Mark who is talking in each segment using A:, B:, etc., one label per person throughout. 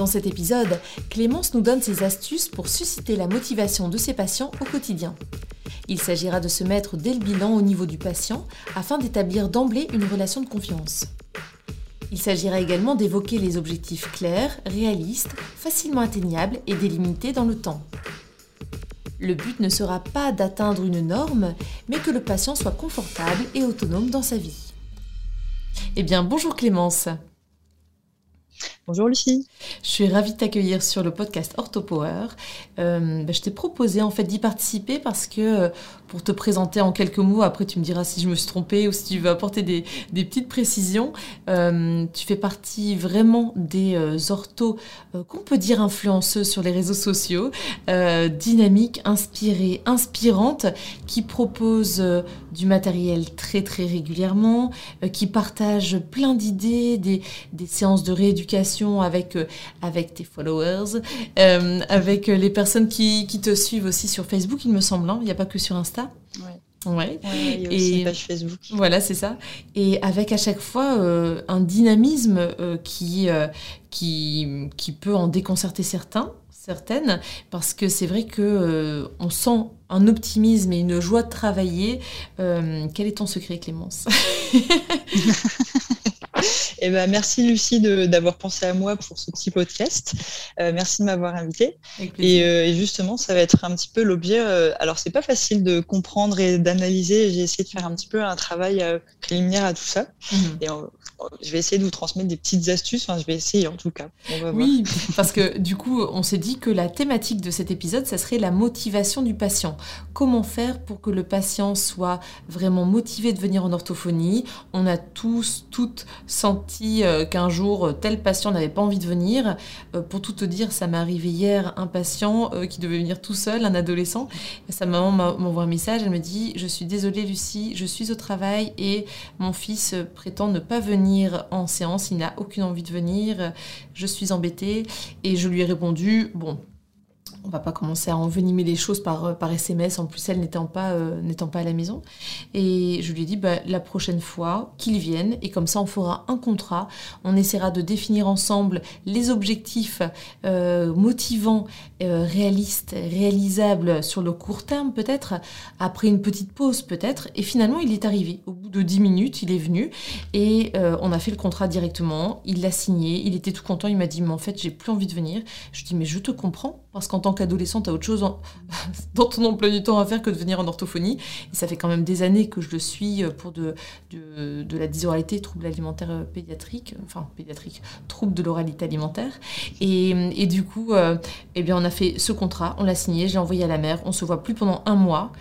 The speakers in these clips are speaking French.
A: Dans cet épisode, Clémence nous donne ses astuces pour susciter la motivation de ses patients au quotidien. Il s'agira de se mettre dès le bilan au niveau du patient afin d'établir d'emblée une relation de confiance. Il s'agira également d'évoquer les objectifs clairs, réalistes, facilement atteignables et délimités dans le temps. Le but ne sera pas d'atteindre une norme, mais que le patient soit confortable et autonome dans sa vie. Eh bien, bonjour Clémence.
B: Bonjour Lucie.
A: Je suis ravie de t'accueillir sur le podcast OrthoPower. Euh, bah, je t'ai proposé en fait d'y participer parce que euh, pour te présenter en quelques mots, après tu me diras si je me suis trompée ou si tu veux apporter des, petites précisions. Euh, tu fais partie vraiment des orthos qu'on peut dire influenceuses sur les réseaux sociaux, dynamiques, inspirées, inspirantes, qui proposent du matériel très très régulièrement, qui partagent plein d'idées, des séances de rééducation avec, euh, avec tes followers, euh, avec euh, les personnes qui, qui, te suivent aussi sur Facebook, il me semble. Hein. Il n'y a pas que sur Insta.
B: Ouais. il y a aussi et page Facebook.
A: Voilà, c'est ça. Et avec à chaque fois un dynamisme qui, qui, qui peut en déconcerter certains, certaines, parce que c'est vrai que on sent un optimisme et une joie de travailler. quel est ton secret, Clémence?
B: Eh ben, merci Lucie d'avoir pensé à moi pour ce petit podcast. Euh, merci de m'avoir invité. Euh, et, justement, ça va être un petit peu l'objet. Euh, alors, c'est pas facile de comprendre et d'analyser. J'ai essayé de faire un petit peu un travail préliminaire à tout ça. Mhm. Et je vais essayer de vous transmettre des petites astuces. Enfin, je vais essayer en tout cas.
A: oui, parce que du coup, on s'est dit que la thématique de cet épisode, ça serait la motivation du patient. Comment faire pour que le patient soit vraiment motivé de venir en orthophonie On a tous, toutes senti euh, qu'un jour euh, tel patient n'avait pas envie de venir. Euh, pour tout te dire, ça m'est arrivé hier un patient qui devait venir tout seul, un adolescent. sa maman m'envoie un message, elle me dit "Je suis désolée Lucie, je suis au travail et mon fils prétend ne pas venir en séance, il n'a aucune envie de venir, je suis embêtée." Et je lui ai répondu "Bon, on va pas commencer à envenimer les choses par, euh, par SMS, en plus elle n'étant pas, euh, pas à la maison. Et je lui ai dit, bah, la prochaine fois, qu'il vienne, et comme ça on fera un contrat, on essaiera de définir ensemble les objectifs euh, motivants, réalistes, réalisables sur le court terme peut-être, après une petite pause peut-être, et finalement il est arrivé. Au bout de 10 minutes, il est venu, et on a fait le contrat directement, il l'a signé, il était tout content, il m'a dit, mais en fait j'ai plus envie de venir. Je dis, mais je te comprends, parce qu'en tant qu'adolescente, tu as autre chose dans ton emploi du temps à faire que de venir en orthophonie. Et ça fait quand même des années que je le suis euh, pour de, la dysoralité, troubles alimentaires euh, pédiatriques, enfin pédiatriques, troubles de l'oralité alimentaire. Et, du coup, euh, eh bien, on a fait ce contrat, on l'a signé, je l'ai envoyé à la mère, on se voit plus pendant un mois.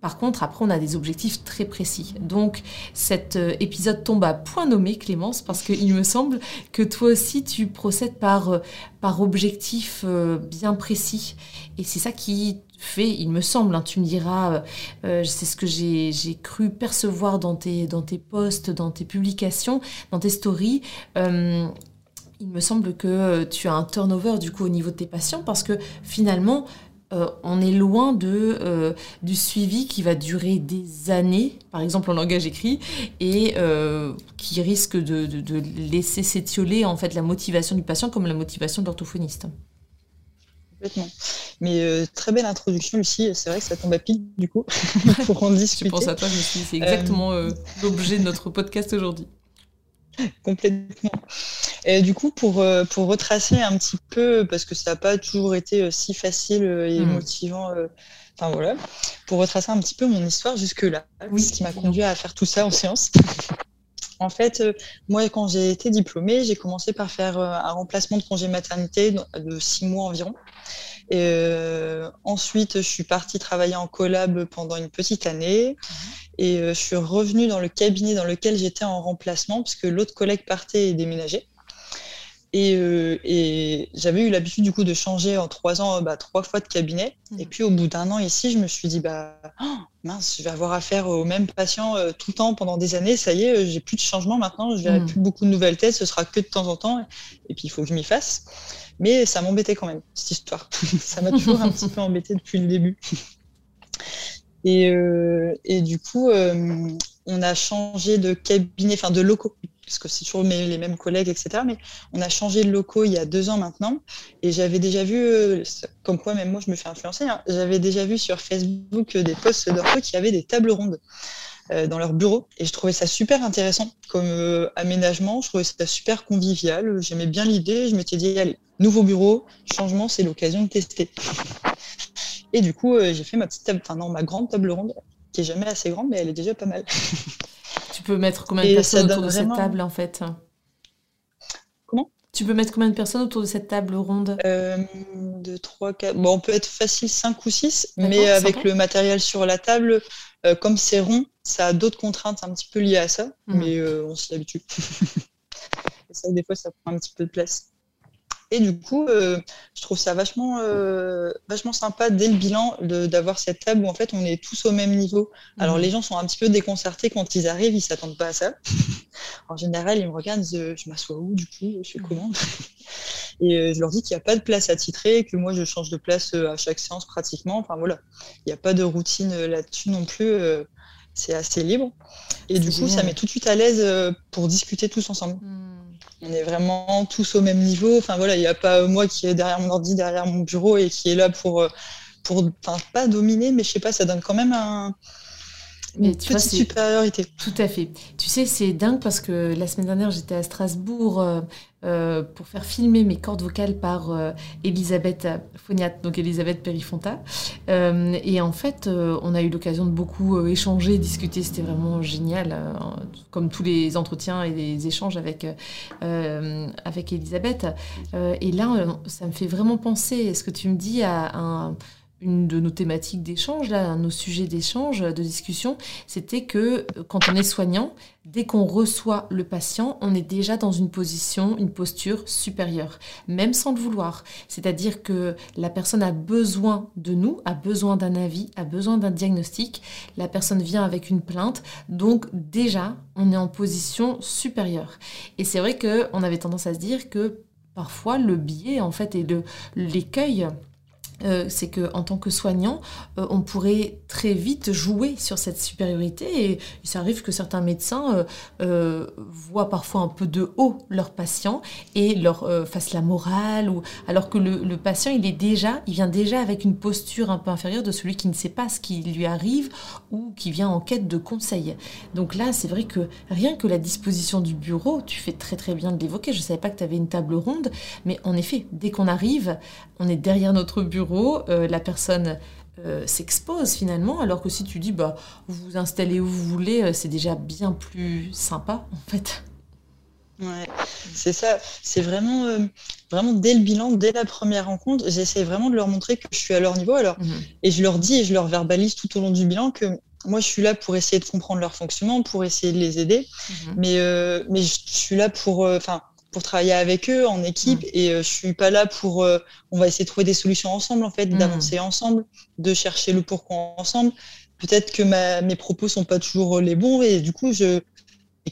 A: Par contre, après, on a des objectifs très précis. Donc, cet euh, épisode tombe à point nommé, Clémence, parce qu'il me semble que toi aussi, tu procèdes par, euh, par objectif euh, bien précis. Et c'est ça qui fait, il me semble, hein, tu me diras, c'est ce que j'ai cru percevoir dans tes, dans tes posts, dans tes publications, dans tes stories. il me semble que tu as un turnover du coup au niveau de tes patients parce que finalement, euh, on est loin de, euh, du suivi qui va durer des années, par exemple en langage écrit, et euh, qui risque de, laisser s'étioler en fait la motivation du patient comme la motivation de l'orthophoniste.
B: Complètement. Mais très belle introduction, Lucie. C'est vrai que ça tombe à pic, du coup, pour en discuter.
A: Je pense à toi, je c'est exactement l'objet de notre podcast aujourd'hui.
B: Complètement. Et du coup, pour, euh, pour retracer un petit peu, parce que ça n'a pas toujours été euh, si facile euh, et hmm. motivant, enfin voilà, pour retracer un petit peu mon histoire jusque-là, oui. ce qui m'a conduit à faire tout ça en séance. En fait, moi, quand j'ai été diplômée, j'ai commencé par faire un remplacement de congé maternité de six mois environ. Et, ensuite, je suis partie travailler en collab pendant une petite année. Mhm. Et je suis revenue dans le cabinet dans lequel j'étais en remplacement, puisque l'autre collègue partait et déménageait. Euh, et, j'avais eu l'habitude du coup de changer en trois ans bah, trois fois de cabinet. Et puis au bout d'un an ici, je me suis dit bah oh, mince, je vais avoir affaire aux mêmes patients tout le temps pendant des années. Ça y est, j'ai plus de changement maintenant. Je verrai plus beaucoup de nouvelles têtes. Ce sera que de temps en temps. Et puis il faut que je m'y fasse. Mais ça m'embêtait quand même cette histoire. ça m'a toujours un petit peu embêté depuis le début. Et, et du coup, on a changé de cabinet, enfin de locaux, parce que c'est toujours les mêmes collègues, etc. Mais on a changé de locaux il y a deux ans maintenant. Et j'avais déjà vu, euh, comme quoi même moi je me fais influencer, hein, j'avais déjà vu sur Facebook des posts d'ortho qui avaient des tables rondes euh, dans leur bureau. Et je trouvais ça super intéressant comme euh, aménagement. Je trouvais ça super convivial. J'aimais bien l'idée. Je m'étais dit, allez, nouveau bureau, changement, c'est l'occasion de tester. Et du coup, j'ai fait ma petite table, enfin non, ma grande table ronde qui est jamais assez grande, mais elle est déjà pas mal.
A: tu peux mettre combien de personnes autour de cette table en fait
B: Comment?
A: Tu peux mettre combien de personnes autour de cette table ronde?
B: Euh, De 3, 4. Bon, on peut être facile 5 ou 6, mais avec le matériel sur la table, euh, comme c'est rond, ça a d'autres contraintes un petit peu liées à ça, hmm. mais euh, on s'y habitue. Et ça, des fois, ça prend un petit peu de place. Et du coup, euh, je trouve ça vachement, euh, vachement sympa dès le bilan d'avoir cette table où en fait on est tous au même niveau. Alors mhm. les gens sont un petit peu déconcertés quand ils arrivent, ils s'attendent pas à ça. en général, ils me regardent, je, je m'assois où du coup, je suis mhm. comment? Et euh, je leur dis qu'il n'y a pas de place à titrer, que moi je change de place à chaque séance pratiquement. Enfin voilà, il n'y a pas de routine là-dessus non plus. c'est assez libre. Et du coup, ça met tout de suite à l'aise pour discuter tous ensemble. Hmm on est vraiment tous au même niveau. Enfin voilà, il n'y a pas moi qui est derrière mon ordi, derrière mon bureau et qui est là pour, euh, pour enfin pas dominer, mais je sais pas, ça donne quand même un, une petite supériorité.
A: Tout à fait. Tu sais, c'est dingue parce que la semaine dernière, j'étais à Strasbourg euh, euh, pour faire filmer mes cordes vocales par euh, Elisabeth Fognat, donc Elisabeth Perifonta. et en fait, on a eu l'occasion de beaucoup échanger, discuter. C'était vraiment génial, comme tous les entretiens et les échanges avec, avec Elisabeth. et là, ça me fait vraiment penser, est-ce que tu me dis, à un une de nos thématiques d'échange, là, nos sujets d'échange, de discussion, c'était que euh, quand on est soignant, dès qu'on reçoit le patient, on est déjà dans une position, une posture supérieure, même sans le vouloir. C'est-à-dire que la personne a besoin de nous, a besoin d'un avis, a besoin d'un diagnostic. La personne vient avec une plainte, donc déjà, on est en position supérieure. Et c'est vrai qu'on avait tendance à se dire que parfois le biais, en fait, et l'écueil euh, c'est que en tant que soignant, euh, on pourrait très vite jouer sur cette supériorité et ça arrive que certains médecins euh, voient parfois un peu de haut leurs patients et leur fassent la morale ou alors que le, patient il déjà, il vient déjà avec une posture un peu inférieure de celui qui ne sait pas ce qui lui arrive ou qui vient en quête de conseils. Donc là, c'est vrai que rien que la disposition du bureau, tu fais très très bien de l'évoquer. Je savais pas que tu avais une table ronde, mais en effet, dès qu'on arrive, on est derrière notre bureau euh, la personne euh, s'expose finalement, alors que si tu dis bah vous vous installez où vous voulez, euh, c'est déjà bien plus sympa en fait.
B: Ouais, c'est ça. C'est vraiment, vraiment dès le bilan, dès la première rencontre, j'essaie vraiment de leur montrer que je suis à leur niveau. Alors, mhm. et je leur dis et je leur verbalise tout au long du bilan que moi, je suis là pour essayer de comprendre leur fonctionnement, pour essayer de les aider. Mhm. Mais, mais je suis là pour, enfin, pour travailler avec eux en équipe mm. et euh, je suis pas là pour euh, on va essayer de trouver des solutions ensemble en fait mm. d'avancer ensemble de chercher le pourquoi ensemble peut-être que ma, mes propos sont pas toujours les bons et du coup je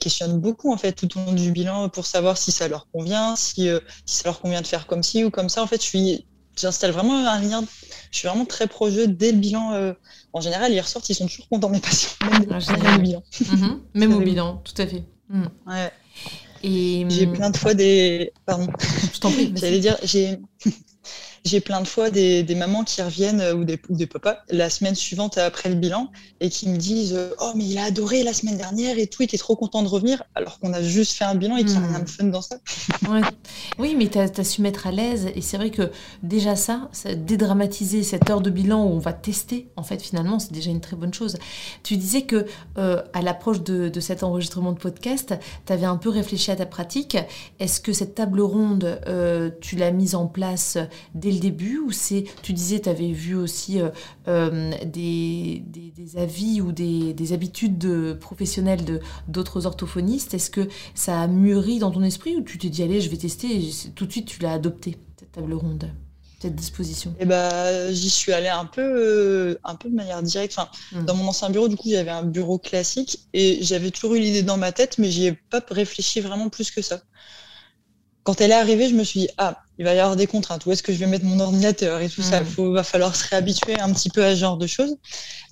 B: questionne beaucoup en fait tout au long du bilan pour savoir si ça leur convient si, euh, si ça leur convient de faire comme ci ou comme ça en fait je suis j'installe vraiment un lien je suis vraiment très proche dès le bilan en général ils ressortent ils sont toujours contents mes patients même,
A: bilan mm-hmm. même au bilan tout à fait mm.
B: ouais j'ai plein de fois des. Pardon. Je t'en prie. J'allais dire, j'ai j'ai plein de fois des, mamans qui reviennent euh, ou des, ou des papas la semaine suivante après le bilan et qui me disent euh, Oh, mais il a adoré la semaine dernière et tout, il était trop content de revenir, alors qu'on a juste fait un bilan et qu'il n'y a rien de fun dans ça.
A: Oui, mais tu as, su mettre à l'aise et c'est vrai que déjà ça, ça, dédramatiser cette heure de bilan où on va tester, en fait, finalement, c'est déjà une très bonne chose. Tu disais que euh, à l'approche de, de, cet enregistrement de podcast, tu avais un peu réfléchi à ta pratique. Est-ce que cette table ronde, tu l'as mise en place dès dès le début ou c'est, tu disais, tu avais vu aussi des, des, avis ou des, des habitudes de, professionnelles de, d'autres orthophonistes? Est-ce que ça a mûri dans ton esprit ou tu t'es dit, allez, je vais tester et tout de suite tu l'as adopté, cette table ronde cette disposition?
B: Eh ben, j'y suis allée un peu, euh, un peu de manière directe. Enfin, hmm. Dans mon ancien bureau, du coup, j'avais un bureau classique et j'avais toujours eu l'idée dans ma tête, mais j'y ai pas réfléchi vraiment plus que ça. Quand elle est arrivée, je me suis dit, ah, il va y avoir des contraintes. Où est-ce que je vais mettre mon ordinateur et tout ça? Il hmm. va falloir se réhabituer un petit peu à ce genre de choses.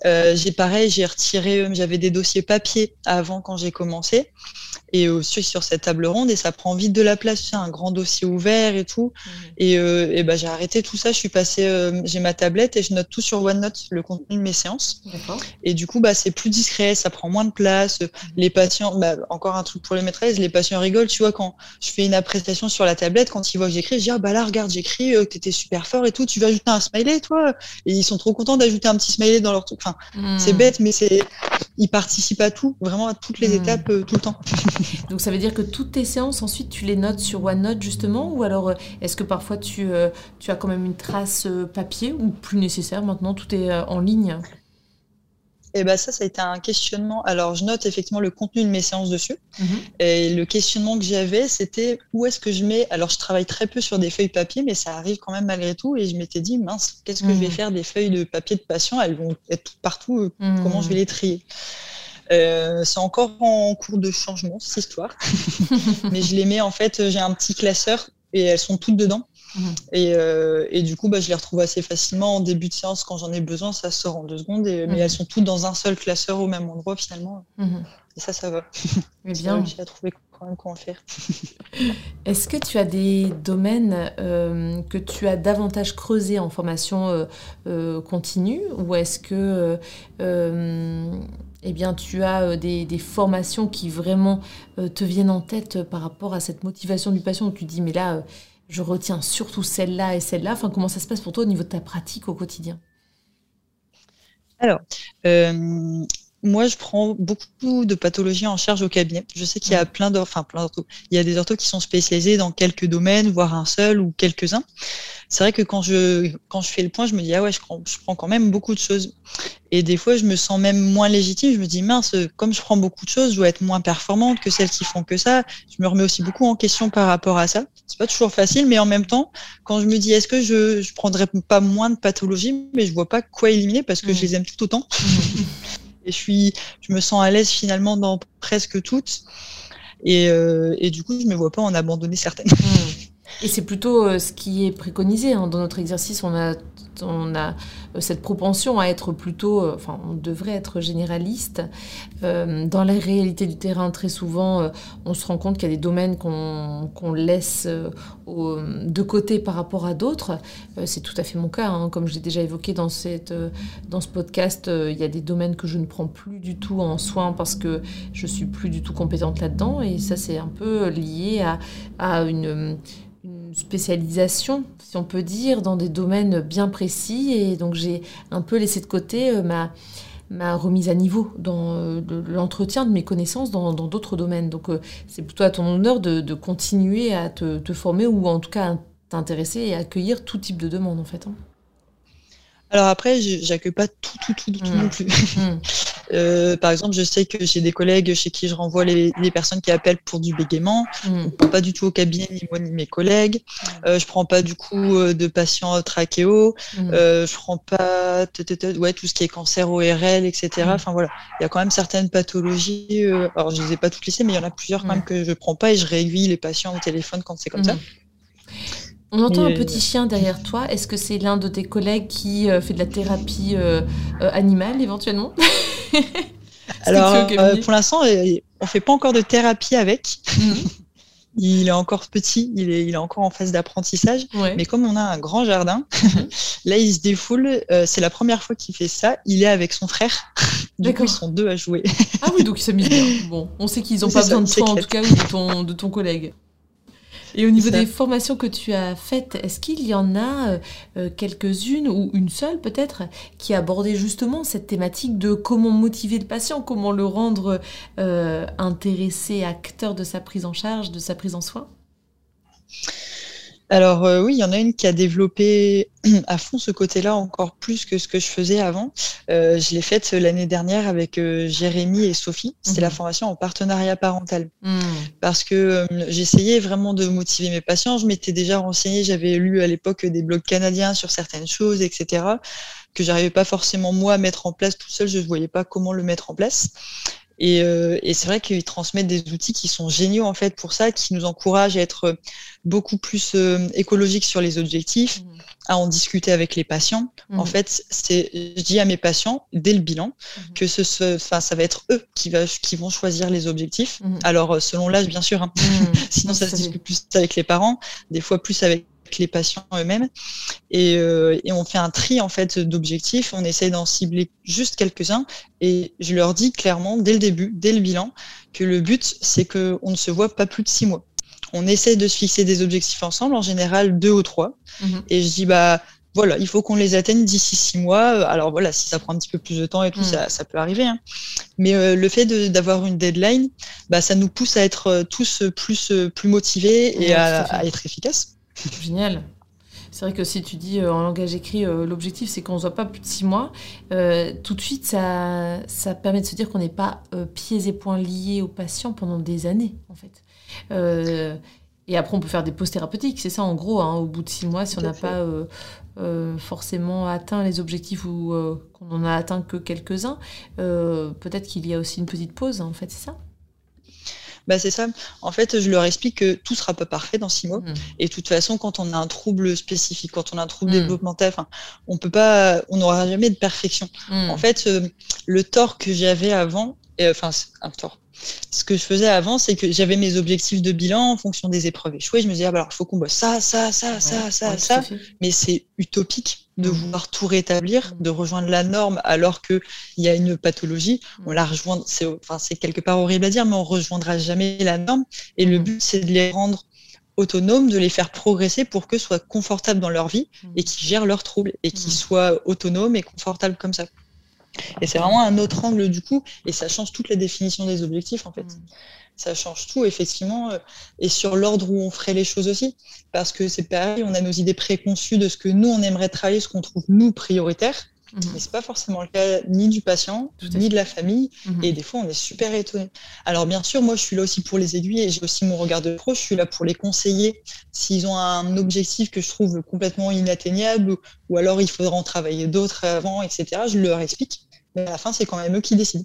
B: Euh, j'ai pareil, j'ai retiré, euh, j'avais des dossiers papier avant quand j'ai commencé et aussi sur cette table ronde et ça prend vite de la place, c'est un grand dossier ouvert et tout. Mhm. Et, euh, et ben j'ai arrêté tout ça, je suis passée, euh, j'ai ma tablette et je note tout sur OneNote, le contenu de mes séances. Et du coup, bah, c'est plus discret, ça prend moins de place. Mhm. Les patients, bah, encore un truc pour les maîtresses, les patients rigolent, tu vois, quand je fais une appréciation sur la tablette, quand ils voient que j'écris, je dis, ah, bah là, regarde, j'écris, euh, que t'étais super fort et tout, tu veux ajouter un smiley, toi? Et ils sont trop contents d'ajouter un petit smiley dans leur truc. Enfin, c'est mhm. bête, mais c'est, ils participent à tout, vraiment à toutes les étapes, tout le temps.
A: Donc ça veut dire que toutes tes séances, ensuite, tu les notes sur OneNote justement? Ou alors euh, est-ce que parfois tu, euh, tu, as quand même une trace euh, papier? Ou plus nécessaire maintenant, tout est en ligne?
B: Et eh ben ça, ça a été un questionnement. Alors, je note effectivement le contenu de mes séances dessus. Mhm. Et le questionnement que j'avais, c'était où est-ce que je mets. Alors, je travaille très peu sur des feuilles papier, mais ça arrive quand même malgré tout. Et je m'étais dit, mince, qu'est-ce que je vais mhm. faire des feuilles de papier de patient? Elles vont être partout. Comment je vais mhm. les trier? Euh, c'est encore en cours de changement, cette histoire. Mais je les mets, en fait, j'ai un petit classeur et elles sont toutes dedans. Mhm. Et, euh, et, du coup, bah, je les retrouve assez facilement en début de séance quand j'en ai besoin. Ça sort en deux secondes. Et, Mais elles sont toutes dans un seul classeur au même endroit finalement. Mhm. Et ça, ça va.
A: Mais bien.
B: J'ai trouvé quand même comment faire.
A: Est-ce que tu as des domaines euh, que tu as davantage creusé en formation continue ou est-ce que eh bien, tu as euh, des, formations qui vraiment euh, te viennent en tête euh, par rapport à cette motivation du patient où tu dis, mais là, je retiens surtout celle-là et celle-là. Enfin, comment ça se passe pour toi au niveau de ta pratique au quotidien?
B: Alors, moi, je prends beaucoup de pathologies en charge au cabinet. Je sais qu'il y a plein d'orthos, enfin plein d'orthos. Il y a des orthos qui sont spécialisés dans quelques domaines, voire un seul ou quelques-uns. C'est vrai que quand je quand je fais le point, je me dis ah ouais, je prends, je prends quand même beaucoup de choses. Et des fois, je me sens même moins légitime. Je me dis mince, comme je prends beaucoup de choses, je dois être moins performante que celles qui font que ça. Je me remets aussi beaucoup en question par rapport à ça. C'est pas toujours facile, mais en même temps, quand je me dis est-ce que je je prendrais pas moins de pathologies, mais je vois pas quoi éliminer parce que je les aime tout autant. Mmh. et je suis, je me sens à l'aise finalement dans presque toutes. Et, euh, du coup, je me vois pas en abandonner certaines.
A: Mmh. Et c'est plutôt euh, ce qui est préconisé hein. dans notre exercice. On a euh, cette propension à être plutôt, euh, enfin, on devrait être généraliste. Dans la réalité du terrain, très souvent, on se rend compte qu'il y a des domaines qu'on laisse de côté par rapport à d'autres. C'est tout à fait mon cas. Hein. Comme je l'ai déjà évoqué dans, cette, dans ce podcast, il y a des domaines que je ne prends plus du tout en soin parce que je suis plus du tout compétente là-dedans. Et ça, c'est un peu lié à, une spécialisation, si on peut dire, dans des domaines bien précis. Et donc j'ai un peu laissé de côté euh, ma, ma remise à niveau dans euh, l'entretien de mes connaissances dans d'autres domaines. Donc euh, c'est plutôt à ton honneur de, continuer à te, former ou en tout cas à t'intéresser et accueillir tout type de demande en fait. Hein.
B: Alors après, j'accueille pas tout, tout, tout, tout non mmh. plus. Mmh. Euh, par exemple, je sais que j'ai des collègues chez qui je renvoie les, personnes qui appellent pour du bégaiement. Mm. prend pas du tout au cabinet, ni moi ni mes collègues. Mm. Euh, je prends pas du coup euh, de patients trachéo. Mm. Euh, je prends pas ouais, tout ce qui est cancer ORL, etc. Enfin voilà, il y a quand même certaines pathologies. Euh, alors je les ai pas toutes listées, mais il y en a plusieurs quand même que je prends pas et je réaiguille les patients au téléphone quand c'est comme ça.
A: On entend un petit chien derrière toi. Est-ce que c'est l'un de tes collègues qui fait de la thérapie animale éventuellement?
B: Alors, euh, pour l'instant, euh, on fait pas encore de thérapie avec. Mhm. il est encore petit, il est, il est encore en phase d'apprentissage. Mais comme on a un grand jardin, mhm. là, il se défoule. Euh, c'est la première fois qu'il fait ça. Il est avec son frère. Du coup, ils sont deux à jouer.
A: ah oui, donc ils s'amusent bien. Bon, on sait qu'ils n'ont pas besoin de toi, en tout cas, ou de ton, de ton collègue. Et au niveau des formations que tu as faites, est-ce qu'il y en a euh, euh, quelques-unes ou une seule peut-être qui abordait justement cette thématique de comment motiver le patient, comment le rendre euh, intéressé, acteur de sa prise en charge, de sa prise en soin?
B: Alors euh, oui, il y en a une qui a développé à fond ce côté-là encore plus que ce que je faisais avant. Euh, je l'ai faite l'année dernière avec euh, Jérémy et Sophie. C'est la mhm. formation en partenariat parental. Hmm. Parce que j'essayais vraiment de motiver mes patients. Je m'étais déjà renseignée, j'avais lu à l'époque des blogs canadiens sur certaines choses, etc que j'arrivais pas forcément moi à mettre en place tout seul, je ne voyais pas comment le mettre en place. Et, euh, et c'est vrai qu'ils transmettent des outils qui sont géniaux en fait pour ça, qui nous encouragent à être beaucoup plus euh, écologiques sur les objectifs, mmh. à en discuter avec les patients. En mmh. fait, c'est, je dis à mes patients dès le bilan mmh. que ce, enfin, ça va être eux qui, va, qui vont choisir les objectifs. Alors euh, selon l'âge bien sûr, hein. sinon ça se discute plus avec les parents, des fois plus avec les patients eux-mêmes. Et, euh, et, on fait un tri en fait d'objectifs. On essaie d'en cibler juste quelques-uns. Et je leur dis clairement dès le début, dès le bilan, que le but c'est que on ne se voit pas plus de six mois. On essaie de se fixer des objectifs ensemble, en général deux ou trois. Mhm. Et je dis bah voilà, il faut qu'on les atteigne d'ici six mois. Alors voilà, si ça prend un petit peu plus de temps et tout, mhm. ça, ça, peut arriver. Hein. Mais euh, le fait d'avoir une deadline, bah, ça nous pousse à être euh, tous plus, plus motivés et à, à, être efficaces.
A: Génial. C'est vrai que si tu dis euh, en langage écrit, euh, l'objectif c'est qu'on ne se voit pas plus de six mois, euh, tout de suite ça, ça permet de se dire qu'on n'est pas pieds et poings liés au patient pendant des années en fait. et après on peut faire des pauses thérapeutiques, c'est ça en gros, hein, au bout de six mois si on n'a pas forcément atteint les objectifs ou qu'on n'en a atteint que quelques-uns, peut-être qu'il y a aussi une petite pause en fait, c'est ça?
B: Bah, c'est ça. En fait, je leur explique que tout sera pas parfait dans six mois. Mmh. Et de toute façon, quand on a un trouble spécifique, quand on a un trouble mmh. développemental, on peut pas, on n'aura jamais de perfection. Mmh. En fait, euh, le tort que j'avais avant, enfin, un tort. Ce que je faisais avant, c'est que j'avais mes objectifs de bilan en fonction des épreuves échouées. Je me disais, ah, bah, alors, il faut qu'on bosse ça, ça, ça, ça, ça, ça. Mais c'est utopique de mmh. vouloir tout rétablir, mmh. de rejoindre la norme alors qu'il y a une pathologie. On la rejoint, c'est enfin, quelque part horrible à dire, mais on rejoindra jamais la norme. Et le but, c'est de les rendre autonomes, de les faire progresser pour qu'ils soient confortables dans leur vie et qu'ils gèrent leurs troubles et qu'ils soient autonomes et confortables comme ça. Et c'est vraiment un autre angle du coup, et ça change toute la définition des objectifs en fait ça change tout, effectivement, euh, et sur l'ordre où on ferait les choses aussi. Parce que c'est pareil, on a nos idées préconçues de ce que nous, on aimerait travailler, ce qu'on trouve, nous, prioritaire. Mhm. Mais c'est pas forcément le cas ni du patient, ni de la famille. Mhm. Et des fois, on est super étonné. Alors, bien sûr, moi, je suis là aussi pour les aiguiller et j'ai aussi mon regard de pro. Je suis là pour les conseiller s'ils ont un objectif que je trouve complètement inatteignable ou, ou alors il faudra en travailler d'autres avant, etc. Je leur explique. Mais à la fin, c'est quand même eux qui décident.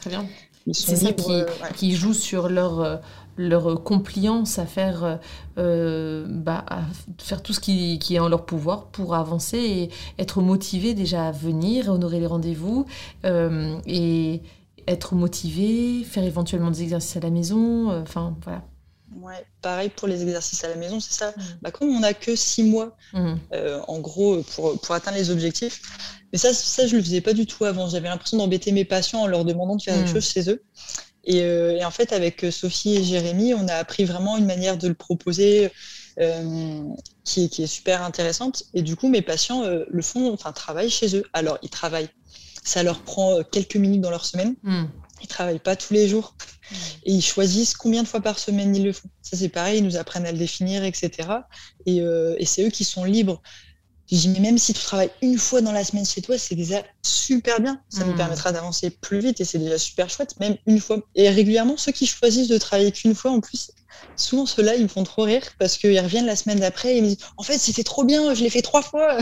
A: Très bien. C'est ça qui, qui, joue sur leur, euh, leur compliance à faire, euh, bah, à faire tout ce qui, qui, est en leur pouvoir pour avancer et être motivé déjà à venir, honorer les rendez-vous euh, et être motivé, faire éventuellement des exercices à la maison. Enfin, voilà.
B: Ouais, pareil pour les exercices à la maison, c'est ça. Mm. Bah, comme on n'a que six mois, mm. en gros, pour, pour, atteindre les objectifs, mais ça, ça, je le faisais pas du tout avant. J'avais l'impression d'embêter mes patients en leur demandant de faire des hmm. choses chez eux. Euh, et, en fait, avec euh, Sophie et Jérémy, on a appris vraiment une manière de le proposer euh, qui, est, super intéressante. Et du coup, mes patients le font, enfin, travaillent chez eux. Alors, ils travaillent. Ça leur prend quelques minutes dans leur semaine. Ils hmm. Ils travaillent pas tous les jours. Hmm. Et ils choisissent combien de fois par semaine ils le font. Ça, c'est pareil, ils nous apprennent à le définir, etc. Et, et c'est eux qui sont libres. Je dis, mais même si tu travailles une fois dans la semaine chez toi, c'est déjà super bien. Ça nous hmm. permettra d'avancer plus vite et c'est déjà super chouette, même une fois. Et régulièrement, ceux qui choisissent de travailler qu'une fois, en plus, souvent ceux-là, ils me font trop rire parce qu'ils reviennent la semaine d'après et ils me disent, en fait, c'était trop bien, je l'ai fait trois fois.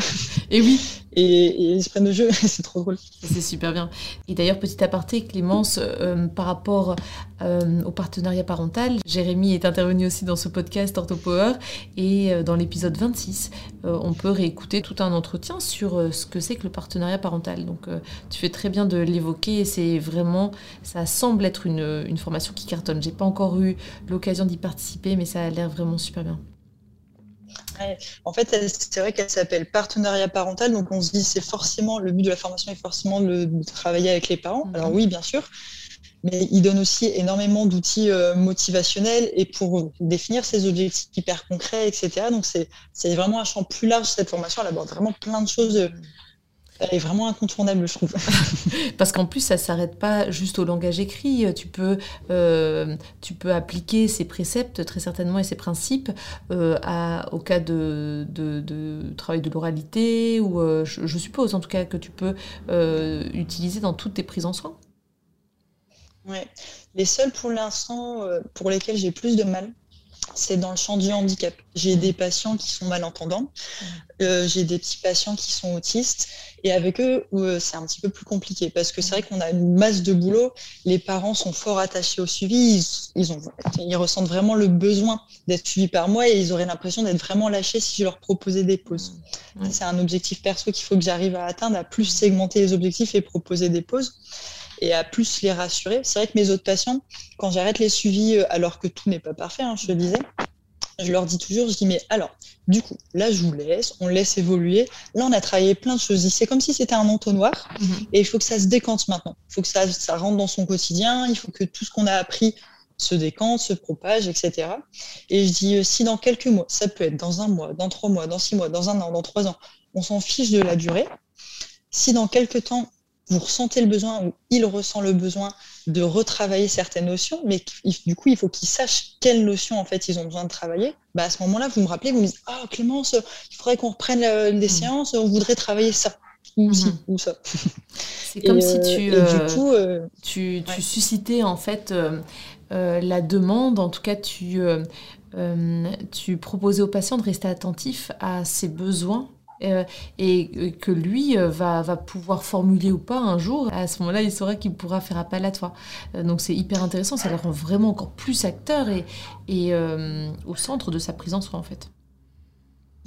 A: Et oui,
B: et, ils se prennent de jeu, c'est trop drôle.
A: C'est super bien. Et d'ailleurs, petit aparté, Clémence, euh, par rapport euh, au partenariat parental, Jérémy est intervenu aussi dans ce podcast Orthopower et euh, dans l'épisode 26, on peut réécouter tout un entretien sur ce que c'est que le partenariat parental. Donc, tu fais très bien de l'évoquer c'est vraiment, ça semble être une, une formation qui cartonne. J'ai pas encore eu l'occasion d'y participer, mais ça a l'air vraiment super bien.
B: En fait, c'est vrai qu'elle s'appelle partenariat parental, donc on se dit c'est forcément le but de la formation est forcément de, travailler avec les parents. Mhm. Alors oui, bien sûr, mais il donne aussi énormément d'outils euh, motivationnels et pour définir ses objectifs hyper concrets, etc. Donc c'est vraiment un champ plus large cette formation. Elle aborde vraiment plein de choses. Euh, Elle est vraiment incontournable, je trouve.
A: Parce qu'en plus, ça ne s'arrête pas juste au langage écrit. Tu peux, euh, tu peux appliquer ces préceptes, très certainement, et ces principes euh, à, au cas de, de, travail de l'oralité, ou euh, je, suppose en tout cas que tu peux utiliser dans toutes tes prises en soin.
B: Ouais. Les seuls pour l'instant pour lesquels j'ai plus de mal, c'est dans le champ du handicap. J'ai des patients qui sont malentendants, euh, j'ai des petits patients qui sont autistes, et avec eux, euh, c'est un petit peu plus compliqué. Parce que c'est vrai qu'on a une masse de boulot. Les parents sont fort attachés au suivi, ils, ont, ils ressentent vraiment le besoin d'être suivis par moi. Et ils auraient l'impression d'être vraiment lâchés si je leur proposais des pauses. C'est un objectif perso qu'il faut que j'arrive à atteindre, à plus segmenter les objectifs et proposer des pauses et à plus les rassurer. C'est vrai que mes autres patients, quand j'arrête les suivis, euh, alors que tout n'est pas parfait, hein, je le disais, je leur dis toujours, je dis, mais alors, du coup, là, je vous laisse, on laisse évoluer. Là, on a travaillé plein de choses. C'est comme si c'était un entonnoir mhm. et il faut que ça se décante maintenant. Il faut que ça, ça rentre dans son quotidien. Il faut que tout ce qu'on a appris se décante, se propage, etc. Et je dis, euh, si dans quelques mois, ça peut être dans un mois, dans trois mois, dans six mois, dans un an, dans trois ans, on s'en fiche de la durée. Si dans quelques temps, vous ressentez le besoin ou il ressent le besoin de retravailler certaines notions, mais du coup, il faut qu'ils sachent quelles notions en fait ils ont besoin de travailler. Bah, à ce moment-là, vous me rappelez, vous me dites Ah, Clémence, il faudrait qu'on reprenne des mmh. séances, on voudrait travailler ça. Ou, mmh. ou ça.
A: C'est comme si euh, tu, euh, du coup, euh, tu, tu suscitais en fait la demande, en tout cas, tu, tu proposais au patient de rester attentif à ses besoins et que lui euh, va, va, pouvoir formuler ou pas un jour, à ce moment-là, il saura qu'il pourra faire appel à toi. Euh, donc c'est hyper intéressant, ça le rend vraiment encore plus acteur et, et au centre de sa prise en soin en fait.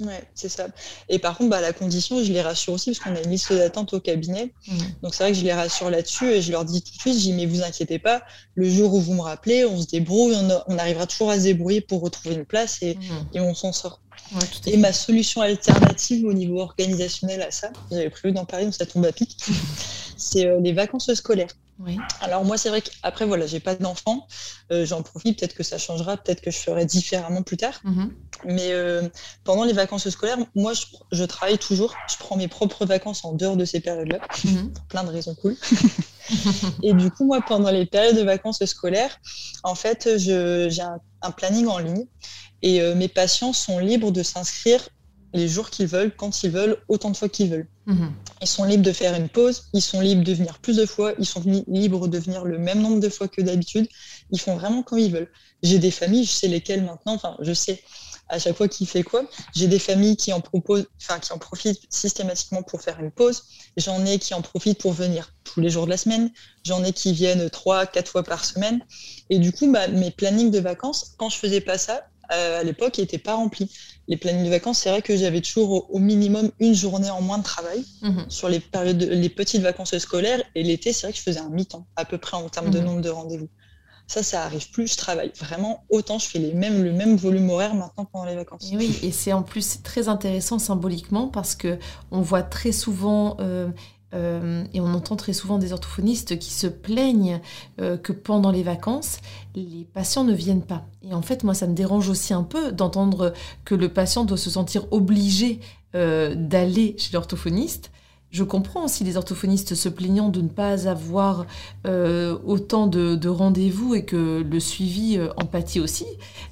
B: Ouais, c'est ça. Et par contre, bah, la condition, je les rassure aussi parce qu'on a une liste d'attente au cabinet. Mmh. Donc c'est vrai que je les rassure là-dessus et je leur dis tout de suite, je dis mais vous inquiétez pas, le jour où vous me rappelez, on se débrouille, on, arrivera toujours à se débrouiller pour retrouver une place et, mmh. et on s'en sort et ma solution alternative au niveau organisationnel à ça, j'avais prévu d'en parler, mais ça tombe à pic, c'est euh, les vacances scolaires. Alors moi, c'est vrai qu'après, voilà, j'ai pas d'enfants, euh, j'en profite, peut-être que ça changera, peut-être que je ferai différemment plus tard. Mm-hmm. Mais euh, pendant les vacances scolaires, moi, je, travaille toujours, je prends mes propres vacances en dehors de ces périodes-là, mm-hmm. pour plein de raisons cool. et du coup, moi, pendant les périodes de vacances scolaires, en fait, j'ai un, planning en ligne et euh, mes patients sont libres de s'inscrire les jours qu'ils veulent, quand ils veulent, autant de fois qu'ils veulent. Mhm. Ils sont libres de faire une pause, ils sont libres de venir plus de fois, ils sont libres de venir le même nombre de fois que d'habitude. Ils font vraiment comme ils veulent. J'ai des familles, je sais lesquelles maintenant, enfin, je sais à chaque fois qui fait quoi. J'ai des familles qui en proposent, enfin, qui en profitent systématiquement pour faire une pause. J'en ai qui en profitent pour venir tous les jours de la semaine. J'en ai qui viennent trois, quatre fois par semaine. Et du coup, bah, mes plannings de vacances, quand je faisais pas ça, à l'époque, n'étaient pas remplis. Les plannings de vacances, c'est vrai que j'avais toujours au, minimum une journée en moins de travail mhm. sur les périodes, les petites vacances scolaires. Et l'été, c'est vrai que je faisais un mi-temps, à peu près en termes de mhm. nombre de rendez-vous. Ça, ça arrive plus. Je travaille vraiment autant. Je fais les mêmes, le même volume horaire maintenant pendant les vacances.
A: Et oui, et c'est en plus très intéressant symboliquement parce que on voit très souvent euh, euh, et on entend très souvent des orthophonistes qui se plaignent euh, que pendant les vacances, les patients ne viennent pas. Et en fait, moi, ça me dérange aussi un peu d'entendre que le patient doit se sentir obligé d'aller chez l'orthophoniste je comprends aussi les orthophonistes se plaignant de ne pas avoir euh, autant de, rendez-vous et que le suivi euh, en pâtit aussi.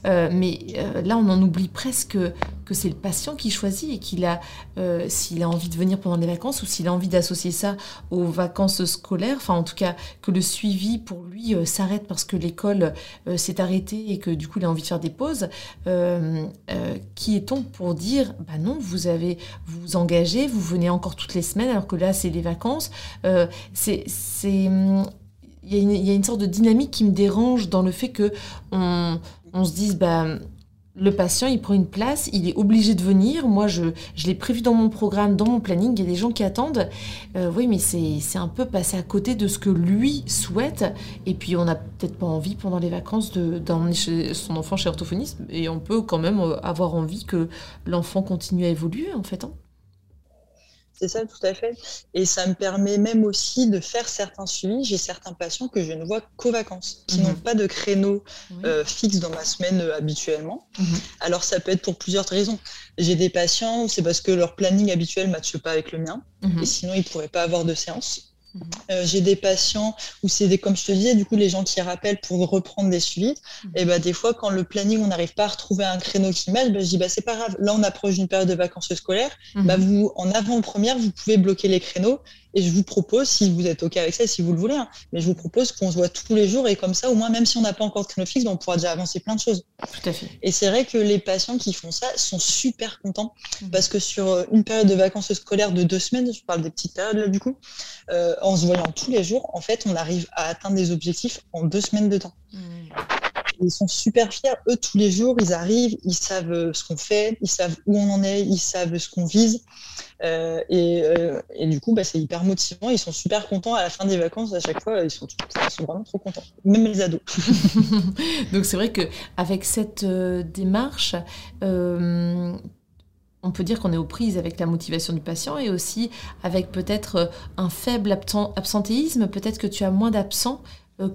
A: Euh, mais là, on en oublie presque que c'est le patient qui choisit et qu'il a, s'il a envie de venir pendant les vacances ou s'il a envie d'associer ça aux vacances scolaires, enfin en tout cas que le suivi pour lui s'arrête parce que l'école s'est arrêtée et que du coup il a envie de faire des pauses. qui est-on pour dire, bah non, vous avez vous engagez, vous venez encore toutes les semaines alors que là, c'est les vacances. Euh, c'est, il y, a une sorte de dynamique qui me dérange dans le fait que on, se dise, bah, le patient, il prend une place, il est obligé de venir. Moi, je, je l'ai prévu dans mon programme, dans mon planning. Il y a des gens qui attendent. Euh, oui, mais c'est un peu passer à côté de ce que lui souhaite. Et puis, on n'a peut-être pas envie pendant les vacances d'emmener son enfant chez orthophoniste. Et on peut quand même euh, avoir envie que l'enfant continue à évoluer, en fait. Hein.
B: C'est ça, tout à fait. Et ça me permet même aussi de faire certains suivis. J'ai certains patients que je ne vois qu'aux vacances, qui n'ont pas de créneau fixe dans ma semaine habituellement. Alors ça peut être pour plusieurs raisons. J'ai des patients, c'est parce que leur planning habituel ne matche pas avec le mien, et sinon ils ne pourraient pas avoir de séance. Euh, j'ai des patients où c'est des, comme je te disais, du coup, les gens qui rappellent pour reprendre des suivis. Mhm. Et bah, des fois, quand le planning, on n'arrive pas à retrouver un créneau qui mêle, bah, je dis, bah, c'est pas grave. Là, on approche d'une période de vacances scolaires. Mhm. Bah, vous, en avant-première, vous pouvez bloquer les créneaux et je vous propose, si vous êtes OK avec ça, si vous le voulez, hein, mais je vous propose qu'on se voit tous les jours et comme ça, au moins, même si on n'a pas encore de créneau fixe, ben, on pourra déjà avancer plein de choses.
A: Tout à fait.
B: Et c'est vrai que les patients qui font ça sont super contents mmh. parce que sur euh, une période de vacances scolaires de deux semaines, je parle des petites périodes là du coup, euh, en se voyant tous les jours, en fait, on arrive à atteindre des objectifs en deux semaines de temps. Mmh. Ils sont super fiers. Eux, tous les jours, ils arrivent, ils savent euh, ce qu'on fait, ils savent où on en est, ils savent ce qu'on vise. Euh, euh, et, du coup, bah, c'est hyper motivant. Ils sont super contents à la fin des vacances. À chaque fois, ils sont, vraiment trop contents. Même les ados.
A: Donc c'est vrai qu'avec cette démarche, on peut dire qu'on est aux prises avec la motivation du patient et aussi avec peut-être un faible absentéisme. Peut-être que tu as moins d'absents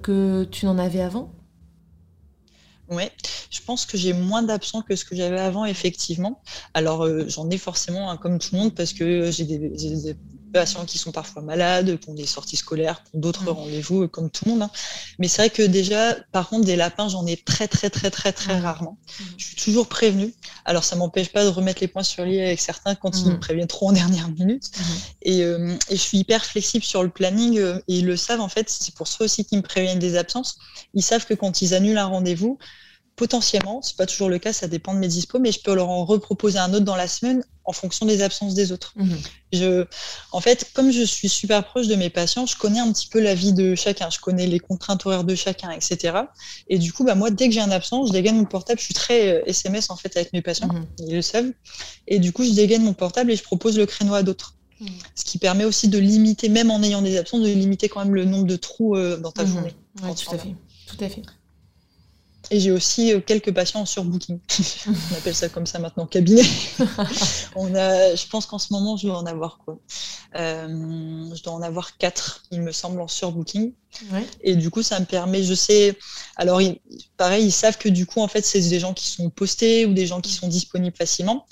A: que tu n'en avais avant.
B: Oui, je pense que j'ai moins d'absents que ce que j'avais avant, effectivement. Alors, euh, j'en ai forcément, comme tout le monde, parce que j'ai des, patients qui sont parfois malades, qui ont des sorties scolaires, qui ont d'autres mmh. rendez-vous, comme tout le monde. Hein. Mais c'est vrai que déjà, par contre, des lapins, j'en ai très, très, très, très, très mmh. rarement. Mmh. Je suis toujours prévenue. Alors, ça m'empêche pas de remettre les points sur les avec certains quand ils me préviennent trop en dernière minute. Et, euh, et, je suis hyper flexible sur le planning. Euh, et ils le savent, en fait. C'est pour ceux aussi qui me préviennent des absences. Ils savent que quand ils annulent un rendez-vous, potentiellement, c'est pas toujours le cas, ça dépend de mes dispos, mais je peux leur en reproposer un autre dans la semaine en fonction des absences des autres. Mhm. Je, en fait, comme je suis super proche de mes patients, je connais un petit peu la vie de chacun, je connais les contraintes horaires de chacun, etc. Et du coup, bah, moi, dès que j'ai un absence, je dégaine mon portable, je suis très SMS euh, en fait avec mes patients, mhm. ils le savent. Et du coup, je dégaine mon portable et je propose le créneau à d'autres. Mhm. Ce qui permet aussi de limiter, même en ayant des absences, de limiter quand même le nombre de trous euh, dans ta journée.
A: tout à fait. Tout à fait.
B: Et j'ai aussi euh, quelques patients en surbooking. On appelle ça comme ça maintenant, cabinet. on a, je pense qu'en ce moment, je dois en avoir quoi euh, Je dois en avoir quatre, il me semble, en surbooking. Et du coup, ça me permet, je sais, alors pareil, ils savent que du coup, en fait, c'est des gens qui sont postés ou des gens qui sont disponibles facilement.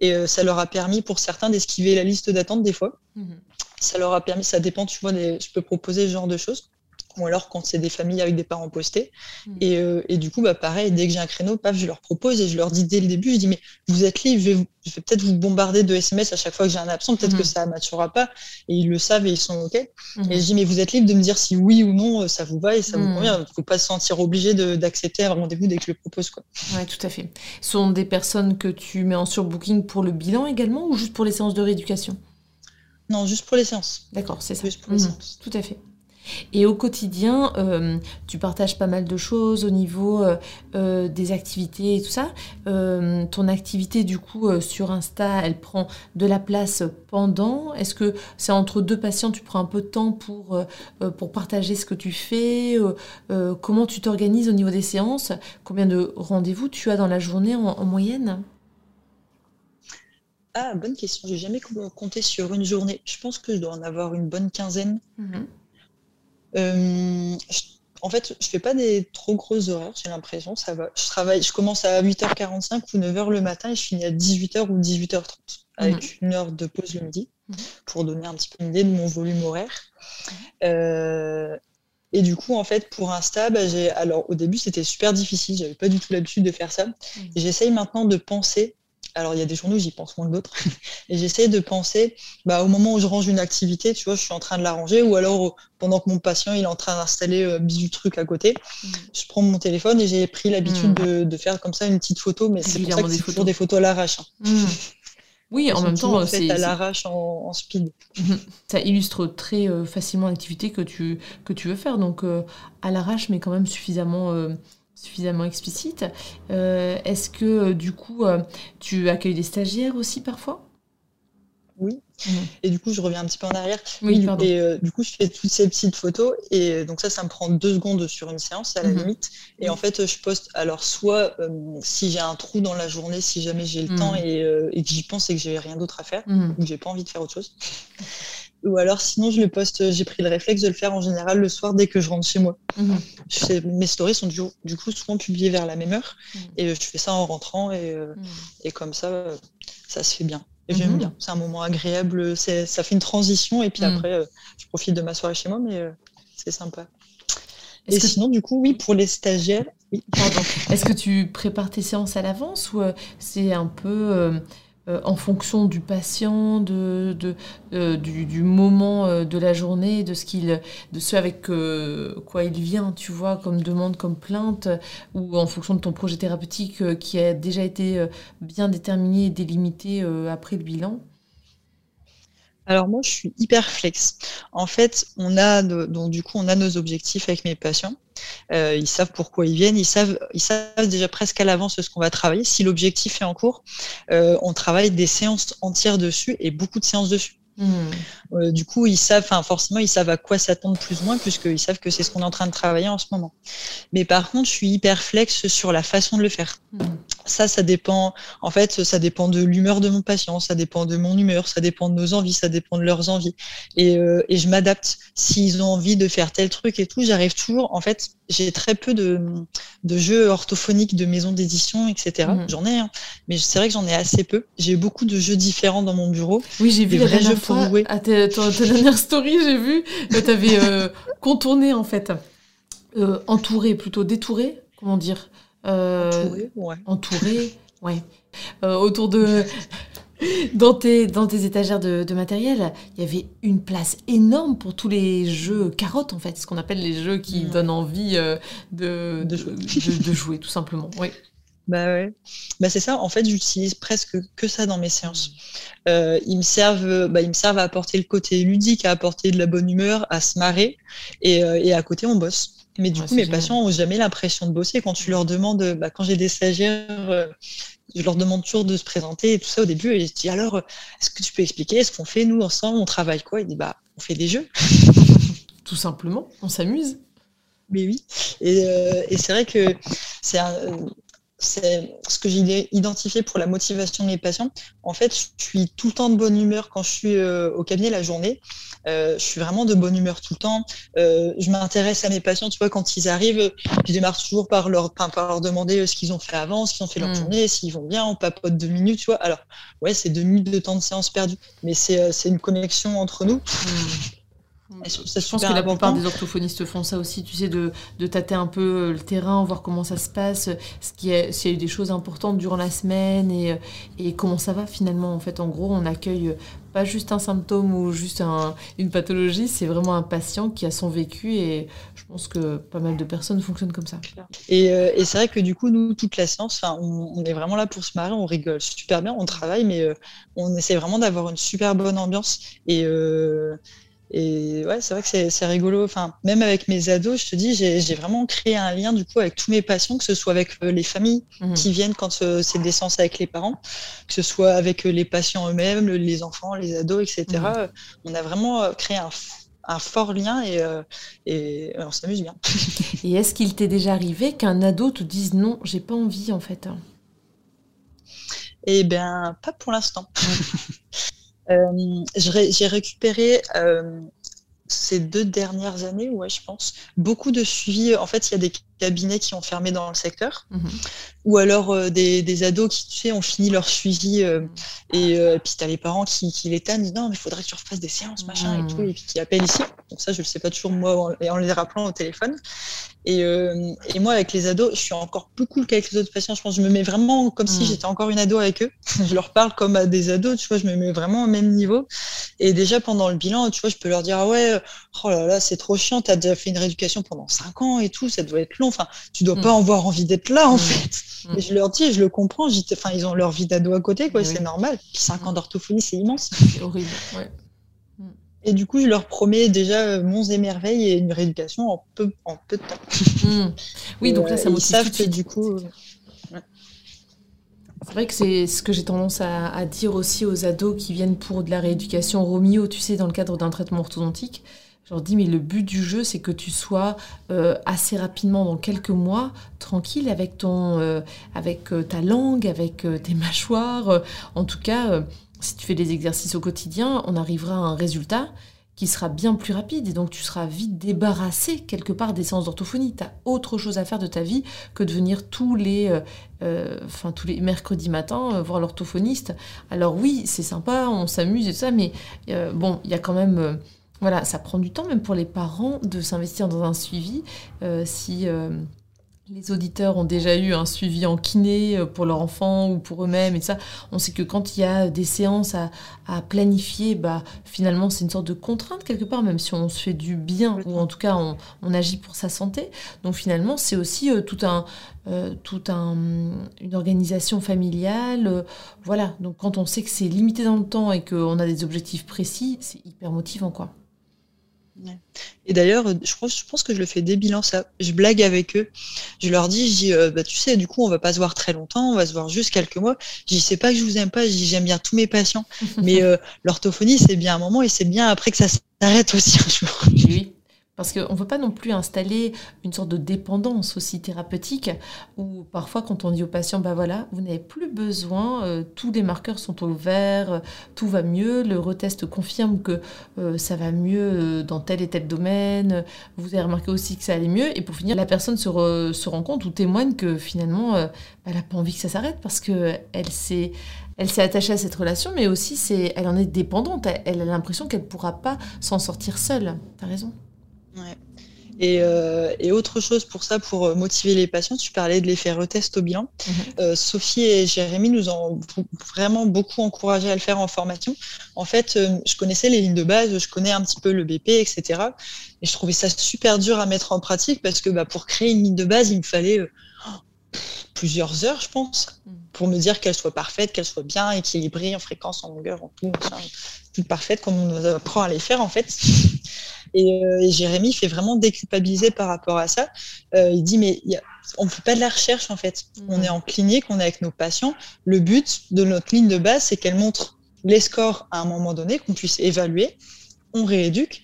B: Et euh, ça leur a permis pour certains d'esquiver la liste d'attente des fois. Mhm. Ça leur a permis, ça dépend, tu vois, je peux proposer ce genre de choses ou alors quand c'est des familles avec des parents postés. Hmm. Euh, et, du coup, bah, pareil, dès que j'ai un créneau, paf, je leur propose et je leur dis dès le début, je dis, mais vous êtes libre, je vais, peut-être vous bombarder de SMS à chaque fois que j'ai un absent, peut-être que hmm. ça ne maturera pas. Et ils le savent et ils sont OK. Hmm. Et je dis, mais vous êtes libre de me dire si oui ou non, euh, ça vous va et ça vous convient. Il ne faut pas se sentir obligé d'accepter un rendez-vous dès que je le propose.
A: Oui, tout à fait. Ce sont des personnes que tu mets en surbooking pour le bilan également ou juste pour les séances de rééducation?
B: Non, juste pour les séances.
A: D'accord, c'est ça. Juste pour les séances. Tout à fait. Et au quotidien, euh, tu partages pas mal de choses au niveau euh, euh, des activités et tout ça. ton activité, du coup, sur Insta, elle prend de la place pendant. Est-ce que c'est entre deux patients, tu prends un peu de temps pour, pour partager ce que tu fais Comment tu t'organises au niveau des séances? Combien de rendez-vous tu as dans la journée en, moyenne?
B: Ah, bonne question. J'ai jamais compté sur une journée. Je pense que je dois en avoir une bonne quinzaine. Mhm. Euh, en fait, je fais pas des trop grosses horaires, j'ai l'impression, ça va. Je travaille, je commence à 8h45 ou 9h le matin et je finis à 18h ou 18h30 avec mhm. une heure de pause le midi mhm. pour donner un petit peu une idée de mon volume horaire. Euh, et du coup, en fait, pour Insta, bah, j'ai alors au début c'était super difficile, j'avais pas du tout l'habitude de faire ça. Mhm. J'essaye maintenant de penser alors, il y a des journaux où j'y pense moins que d'autres. et j'essaie de penser, bah, au moment où je range une activité, tu vois, je suis en train de la ranger, ou alors pendant que mon patient il est en train d'installer euh, du truc à côté, mmh. je prends mon téléphone et j'ai pris l'habitude mmh. de, faire comme ça une petite photo, mais c'est pour ça que c'est toujours des photos à l'arrache. Hein.
A: Mmh. Oui, en même temps,
B: c'est à l'arrache en, speed.
A: Ça illustre très euh, facilement l'activité que tu, que tu veux faire, donc euh, à l'arrache, mais quand même suffisamment suffisamment explicite. Euh, est-ce que euh, du coup, euh, tu accueilles des stagiaires aussi parfois?
B: Oui, Mmh. Et du coup, je reviens un petit peu en arrière.
A: Oui,
B: et euh, du coup, je fais toutes ces petites photos. Et donc ça, ça me prend deux secondes sur une séance à la mmh. limite. Et en fait, je poste alors soit euh, si j'ai un trou dans la journée, si jamais j'ai le temps et, et, que j'y pense et que j'ai rien d'autre à faire, ou que j'ai pas envie de faire autre chose. Ou alors sinon, je le poste, j'ai pris le réflexe de le faire en général le soir dès que je rentre chez moi. mes stories sont du, du, coup souvent publiées vers la même heure. Et je fais ça en rentrant et, et comme ça, ça se fait bien. Et j'aime mhm. bien. C'est un moment agréable. Ça fait une transition. Et puis mhm. après, euh, je profite de ma soirée chez moi, mais euh, c'est sympa. Et sinon, du coup, oui, pour les stagiaires.
A: Est-ce que tu prépares tes séances à l'avance ou euh, c'est un peu euh, en fonction du patient, de, euh, du, moment euh, de la journée, de ce, qu'il, de ce avec quoi il vient, tu vois, comme demande, comme plainte, ou en fonction de ton projet thérapeutique qui a déjà été bien déterminé et délimité après le bilan
B: alors moi, je suis hyper flex. En fait, on a donc du coup, on a nos objectifs avec mes patients. Euh, ils savent pourquoi ils viennent. Ils savent, ils savent déjà presque à l'avance ce qu'on va travailler. Si l'objectif est en cours, euh, on travaille des séances entières dessus et beaucoup de séances dessus. Hmm. Euh, du coup, ils savent, enfin forcément, ils savent à quoi s'attendre plus ou moins, puisqu'ils savent que c'est ce qu'on est en train de travailler en ce moment. Mais par contre, je suis hyper flex sur la façon de le faire. Hmm. Ça, ça dépend. En fait, ça dépend de l'humeur de mon patient, ça dépend de mon humeur, ça dépend de nos envies, ça dépend de leurs envies. Et, euh, et je m'adapte. S'ils ont envie de faire tel truc et tout, j'arrive toujours. En fait, j'ai très peu de, de, jeux orthophoniques de maisons d'édition, etc. Hmm. J'en ai, hein, mais c'est vrai que j'en ai assez peu. J'ai beaucoup de jeux différents dans mon bureau.
A: Oui, j'ai vu la jeux fois, à ta, dernière story, j'ai vu, tu avais euh, contourné en fait, euh, entouré plutôt, détouré, comment dire
B: Entouré, ouais.
A: Entouré, ouais. autour de... Dans tes, dans tes étagères de, matériel, il y avait une place énorme pour tous les jeux carottes, en fait, ce qu'on appelle les jeux qui donnent envie de, de, jouer. de, jouer, tout simplement. Oui.
B: Bah ouais. Bah c'est ça. En fait, j'utilise presque que ça dans mes séances. Euh, ils me servent, bah, ils me servent à apporter le côté ludique, à apporter de la bonne humeur, à se marrer, et, euh, et à côté on bosse. Mais du coup, mes patients ont jamais l'impression de bosser. Quand tu leur demandes, bah, quand j'ai des stagiaires, euh, je leur demande toujours de se présenter et tout ça au début, et je dis alors, est-ce que tu peux expliquer ce qu'on fait nous ensemble, on travaille quoi? Ils disent bah on fait des jeux.
A: tout simplement, on s'amuse.
B: Mais oui, et, et c'est vrai que c'est ce que j'ai identifié pour la motivation de mes patients. En fait, je suis tout le temps de bonne humeur quand je suis euh, au cabinet la journée. Euh, je suis vraiment de bonne humeur tout le temps. Euh, je m'intéresse à mes patients, tu vois, quand ils arrivent, je démarre toujours par leur, par leur demander ce qu'ils ont fait avant, ce qu'ils ont fait leur mmh. journée, s'ils vont bien, on papote deux minutes, tu vois. Alors, ouais, c'est deux minutes de temps de séance perdu, mais c'est une connexion entre nous. Mmh.
A: Je pense que la plupart des orthophonistes font ça aussi, tu sais, de, de, tâter un peu euh, le terrain, voir comment ça se passe, s'il y a eu des choses importantes durant la semaine et, euh, et, comment ça va finalement. En fait, en gros, on accueille euh, pas juste un symptôme ou juste un, une pathologie, c'est vraiment un patient qui a son vécu et je pense que pas mal de personnes fonctionnent comme ça.
B: Et, et c'est vrai que du coup, nous, toute la séance, on, on, est vraiment là pour se marrer, on rigole super bien, on travaille, mais on essaie vraiment d'avoir une super bonne ambiance et et ouais, c'est vrai que c'est rigolo. Enfin, même avec mes ados, je te dis, j'ai vraiment créé un lien du coup avec tous mes patients, que ce soit avec euh, les familles mhm. qui viennent quand euh, c'est des séances avec les parents, que ce soit avec euh, les patients eux-mêmes, les enfants, les ados, etc. Mhm. On a vraiment créé un, un fort lien et, et on s'amuse bien.
A: et est-ce qu'il t'est déjà arrivé qu'un ado te dise non, j'ai pas envie en fait
B: Eh bien, pas pour l'instant. j'ai récupéré euh, ces deux dernières années, ouais, je pense, beaucoup de suivi. En fait, il y a des cabinets qui ont fermé dans le secteur, mhm. ou alors euh, des, des, ados qui, tu sais, ont fini leur suivi, et puis tu as les parents qui, qui les tannent, disent non, mais il faudrait que tu refasses des séances, machin, et mhm. tout, et puis qui appellent ici. Donc ça, je le sais pas toujours, moi, en, en les rappelant au téléphone. Et, euh, et, moi, avec les ados, je suis encore plus cool qu'avec les autres patients. Je pense que je me mets vraiment comme si j'étais encore une ado avec eux. je leur parle comme à des ados, tu vois, je me mets vraiment au même niveau. Et déjà, pendant le bilan, tu vois, je peux leur dire, ah ouais, oh là là, c'est trop chiant, t'as déjà fait une rééducation pendant cinq ans et tout, ça doit être long. Enfin, tu dois mm. pas avoir envie d'être là, en mm. fait. Et je leur dis, je le comprends, enfin, ils ont leur vie d'ado à côté, quoi, c'est normal. Puis cinq ans d'orthophonie, c'est immense.
A: C'est horrible, ouais.
B: Et du coup, je leur promets déjà euh, monts et merveilles et une rééducation en peu, en peu de temps.
A: Oui, donc là, ça
B: euh, Ils savent que du coup.
A: C'est vrai que c'est ce que j'ai tendance à, dire aussi aux ados qui viennent pour de la rééducation Romeo, tu sais, dans le cadre d'un traitement orthodontique. Je leur dis, mais le but du jeu, c'est que tu sois euh, assez rapidement, dans quelques mois, tranquille avec, ton, euh, avec euh, ta langue, avec tes mâchoires. En tout cas, si tu fais des exercices au quotidien, on arrivera à un résultat qui sera bien plus rapide et donc tu seras vite débarrassé quelque part des séances d'orthophonie. Tu as autre chose à faire de ta vie que de venir tous les, enfin, tous les mercredis matins voir l'orthophoniste. Alors oui, c'est sympa, on s'amuse et tout ça, mais bon, il y a quand même... voilà, ça prend du temps même pour les parents de s'investir dans un suivi. si les auditeurs ont déjà eu un suivi en kiné euh, pour leur enfant ou pour eux-mêmes et ça. On sait que quand il y a des séances à, planifier, bah, finalement, c'est une sorte de contrainte quelque part, même si on se fait du bien ou en tout cas on, agit pour sa santé. Donc finalement, c'est aussi euh, tout un, euh, tout un, une organisation familiale. voilà. Donc quand on sait que c'est limité dans le temps et qu'on a des objectifs précis, c'est hyper motivant, quoi.
B: Et d'ailleurs, je pense, je pense que je le fais débilant ça. Je blague avec eux. Je leur dis, je dis, euh, bah, tu sais, du coup, on va pas se voir très longtemps, on va se voir juste quelques mois. Je dis, c'est pas que je vous aime pas, je dis, j'aime bien tous mes patients. Mais euh, l'orthophonie, c'est bien un moment et c'est bien après que ça s'arrête aussi un jour.
A: Oui. Parce qu'on ne veut pas non plus installer une sorte de dépendance aussi thérapeutique où parfois quand on dit au patient, bah voilà, vous n'avez plus besoin, euh, tous les marqueurs sont au vert, euh, tout va mieux, le retest confirme que euh, ça va mieux dans tel et tel domaine, vous avez remarqué aussi que ça allait mieux, et pour finir, la personne se, rend compte ou témoigne que finalement, bah, elle n'a pas envie que ça s'arrête parce qu'elle s'est elle s'est attachée à cette relation, mais aussi elle en est dépendante. Elle, a l'impression qu'elle ne pourra pas s'en sortir seule. T'as raison.
B: Ouais. Et, euh, et, autre chose pour ça, pour euh, motiver les patients, tu parlais de l'effet retest au bilan. Mhm. Euh, Sophie et Jérémy nous ont vraiment beaucoup encouragé à le faire en formation. En fait, je connaissais les lignes de base, je connais un petit peu le BP, etc. Et je trouvais ça super dur à mettre en pratique parce que bah, pour créer une ligne de base, il me fallait plusieurs heures, je pense, mhm. pour me dire qu'elle soit parfaite, qu'elle soit bien équilibrée en fréquence, en longueur, en tout, toute parfaite comme on apprend à les faire en fait. Euh, et, Jérémy fait vraiment déculpabiliser par rapport à ça. Euh, il dit mais on ne fait pas de la recherche en fait. On est en clinique, on est avec nos patients. Le but de notre ligne de base, c'est qu'elle montre les scores à un moment donné, qu'on puisse évaluer. On rééduque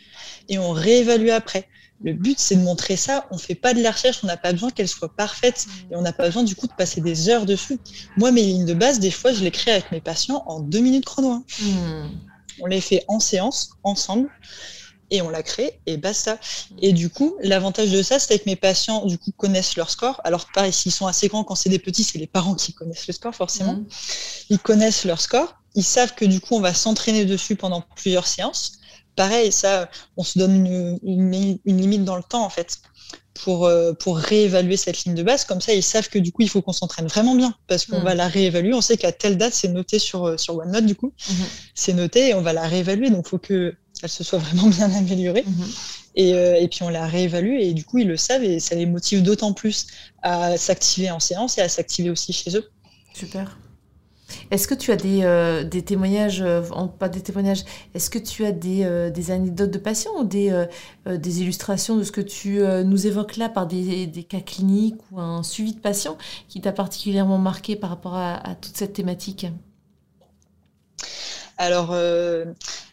B: et on réévalue après. Le but, c'est de montrer ça. On ne fait pas de la recherche, on n'a pas besoin qu'elle soit parfaite et on n'a pas besoin du coup de passer des heures dessus. Moi, mes lignes de base, des fois, je les crée avec mes patients en deux minutes chrono. Hein. Hmm. On les fait en séance, ensemble et on la crée et basta. Et du coup, l'avantage de ça, c'est que mes patients du coup connaissent leur score. Alors pareil, s'ils sont assez grands, quand c'est des petits, c'est les parents qui connaissent le score forcément. Mmh. Ils connaissent leur score. Ils savent que du coup, on va s'entraîner dessus pendant plusieurs séances. Pareil, ça, on se donne une, limite dans le temps en fait pour, euh, pour réévaluer cette ligne de base. Comme ça, ils savent que du coup, il faut qu'on s'entraîne vraiment bien parce qu'on mmh. va la réévaluer. On sait qu'à telle date, c'est noté sur, euh, sur OneNote, du coup. Mmh. C'est noté et on va la réévaluer. Donc, il faut que elle se soit vraiment bien améliorée. Mhm. Euh, et, puis on la réévalue et du coup ils le savent et ça les motive d'autant plus à s'activer en séance et à s'activer aussi chez eux.
A: Super. Est-ce que tu as des, euh, des témoignages, euh, pas des témoignages, est-ce que tu as des, des anecdotes de patients ou des, des, illustrations de ce que tu nous évoques là par des, des, cas cliniques ou un suivi de patients qui t'a particulièrement marqué par rapport à, à toute cette thématique?
B: Alors,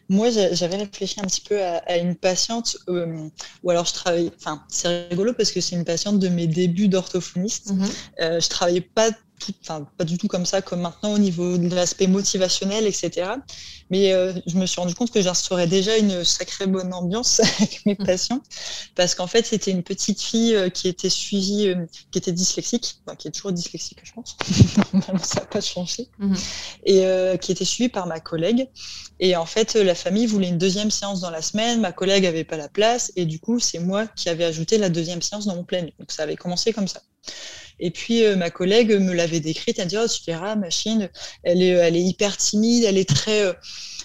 B: moi, j'avais réfléchi un petit peu à, une patiente, euh, ou alors je travaille, enfin, c'est rigolo parce que c'est une patiente de mes débuts d'orthophoniste. Mm-hmm. Euh, je travaillais pas pas du tout comme ça, comme maintenant au niveau de l'aspect motivationnel, etc. Mais euh, je me suis rendu compte que j'instaurais déjà une sacrée bonne ambiance avec mes mmh. patients, parce qu'en fait, c'était une petite fille euh, qui était suivie, euh, qui était dyslexique, qui est toujours dyslexique, je pense. ça n'a pas changé. Mmh. Et qui était suivie par ma collègue. Et en fait, la famille voulait une deuxième séance dans la semaine. Ma collègue n'avait pas la place. Et du coup, c'est moi qui avais ajouté la deuxième séance dans mon planning. Donc, ça avait commencé comme ça. Et puis euh, ma collègue me l'avait décrite, elle dit oh tu verras, machine, elle est, elle est hyper timide, elle est très, euh,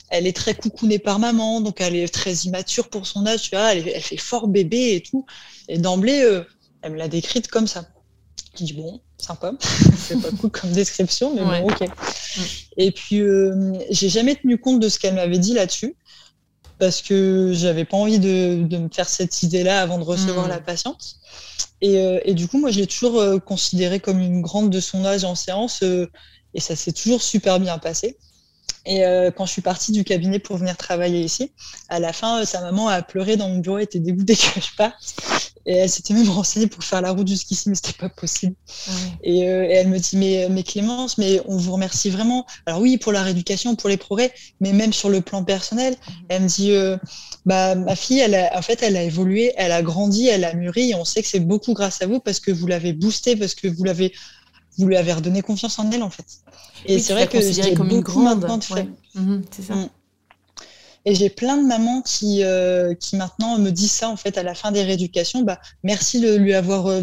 B: elle est très coucounée par maman, donc elle est très immature pour son âge, tu vois, elle, fait fort bébé et tout. Et d'emblée, euh, elle me l'a décrite comme ça. Je dis bon, sympa, c'est pas cool comme description, mais bon, ok. Mm. Et puis j'ai jamais tenu compte de ce qu'elle m'avait dit là-dessus parce que j'avais pas envie de, de, me faire cette idée-là avant de recevoir mm. la patiente. Euh, et, du coup, moi, je l'ai toujours euh, considérée comme une grande de son âge en séance. Euh, et ça s'est toujours super bien passé. Et euh, quand je suis partie du cabinet pour venir travailler ici, à la fin, euh, sa maman a pleuré dans mon bureau, elle était dégoûtée que je parte. Et elle s'était même renseignée pour faire la route jusqu'ici, mais c'était pas possible. Et, euh, et, elle me dit, mais, mais Clémence, mais on vous remercie vraiment. Alors oui, pour la rééducation, pour les progrès, mais même sur le plan personnel. Mmh. Elle me dit, euh, bah, ma fille, elle a, en fait, elle a évolué, elle a grandi, elle a mûri. Et on sait que c'est beaucoup grâce à vous parce que vous l'avez boostée, parce que vous l'avez vous lui avez redonné confiance en elle en fait.
A: Et c'est vrai que j'ai comme une grande. Mhm, c'est ça. Mm.
B: Et j'ai plein de mamans qui, euh, qui maintenant me disent ça en fait à la fin des rééducations. Bah, merci de lui avoir, euh,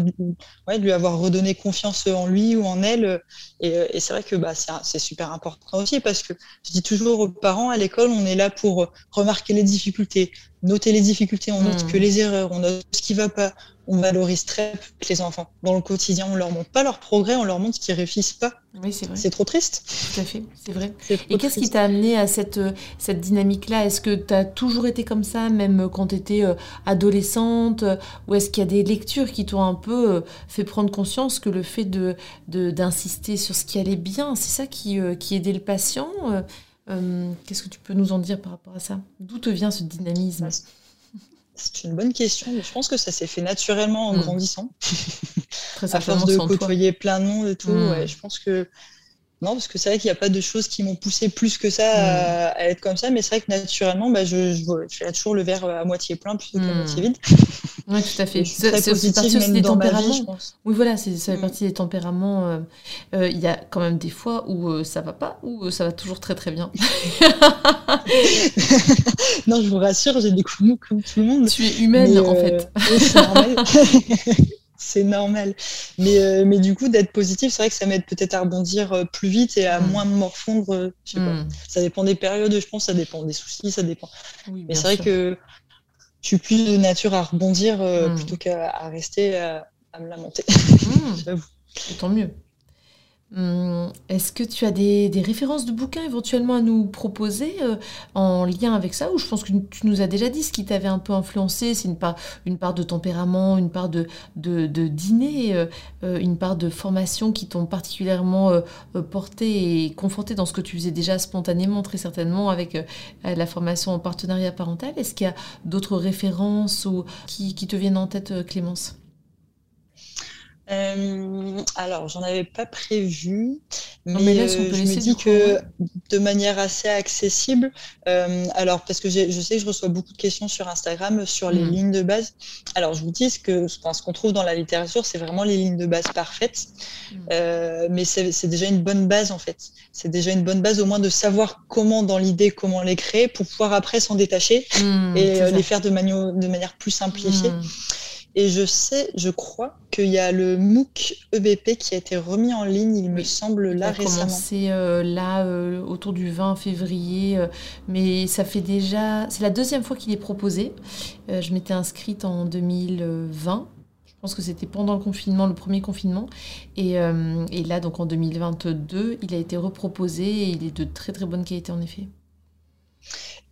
B: ouais, de lui avoir redonné confiance en lui ou en elle. Et, et c'est vrai que bah, c'est super important aussi parce que je dis toujours aux parents à l'école, on est là pour remarquer les difficultés, noter les difficultés, on note mm. que les erreurs, on note ce qui va pas, on valorise très peu les enfants. Dans le quotidien, on leur montre pas leur progrès, on leur montre ce qu'ils réussissent pas.
A: Oui, c'est vrai.
B: C'est trop triste.
A: Tout à fait, c'est vrai. Et qu'est-ce qui t'a amené à cette, euh, cette dynamique-là? Est-ce que tu as toujours été comme ça, même quand tu étais euh, adolescente? Ou est-ce qu'il y a des lectures qui t'ont un peu euh, fait prendre conscience que le fait d'insister de, d'insister sur ce qui allait bien, c'est ça qui, qui aidait le patient Qu'est-ce que tu peux nous en dire par rapport à ça? D'où te vient ce dynamisme?
B: C'est une bonne question. Je pense que ça s'est fait naturellement en hmm. grandissant. Très à force de côtoyer plein de monde et tout. Hmm. je pense que non, parce que c'est vrai qu'il n'y a pas de choses qui m'ont poussé plus que ça à, hmm. être comme ça, mais c'est vrai que naturellement, bah, je, fais toujours le verre à moitié plein plutôt qu'à moitié vide.
A: Oui, tout à fait. C'est aussi partie des tempéraments. oui, voilà, ça fait partie des tempéraments. Euh, euh, il y a quand même des fois où euh, ça va pas, ou ça va toujours très très bien.
B: non, je vous rassure, j'ai des coups comme tout le monde.
A: Tu es humaine, en fait.
B: c'est normal. C'est normal. Mais, euh, mais du coup, d'être positif, c'est vrai que ça m'aide peut-être à rebondir euh, plus vite et à mm. moins me morfondre. Euh, je sais pas. Mm. Ça dépend des périodes, je pense, ça dépend des soucis, ça dépend. mais c'est vrai que je suis plus de nature à rebondir mm. plutôt qu'à rester à, à, me lamenter.
A: Tant mieux. Hum, est-ce que tu as des, références de bouquins éventuellement à nous proposer euh, en lien avec ça? Ou je pense que tu nous as déjà dit ce qui t'avait un peu influencé, c'est une part, de tempérament, une part de, dîner, euh, euh, une part de formation qui t'ont particulièrement porté et conforté dans ce que tu faisais déjà spontanément, très certainement, avec la formation en partenariat parental. Est-ce qu'il y a d'autres références ou qui te viennent en tête, Clémence?
B: Euh, alors, j'en avais pas prévu, mais, euh, je me dis que de manière assez accessible, euh, alors parce que je sais que je reçois beaucoup de questions sur Instagram sur les mm. lignes de base. Alors, je vous dis ce que ce qu'on trouve dans la littérature, c'est vraiment les lignes de base parfaites, mm. mais c'est déjà une bonne base en fait. C'est déjà une bonne base au moins de savoir comment dans l'idée comment les créer pour pouvoir après s'en détacher mm, et les faire de, de manière plus simplifiée. Et je sais, je crois qu'il y a le MOOC EBP qui a été remis en ligne, il me semble, là récemment.
A: Il a commencé euh, là, euh, autour du 20 février, euh, mais ça fait déjà... C'est la deuxième fois qu'il est proposé. je m'étais inscrite en 2020. Je pense que c'était pendant le confinement, le premier confinement. Et, et, là, donc en 2022, il a été reproposé et il est de très très bonne qualité en effet.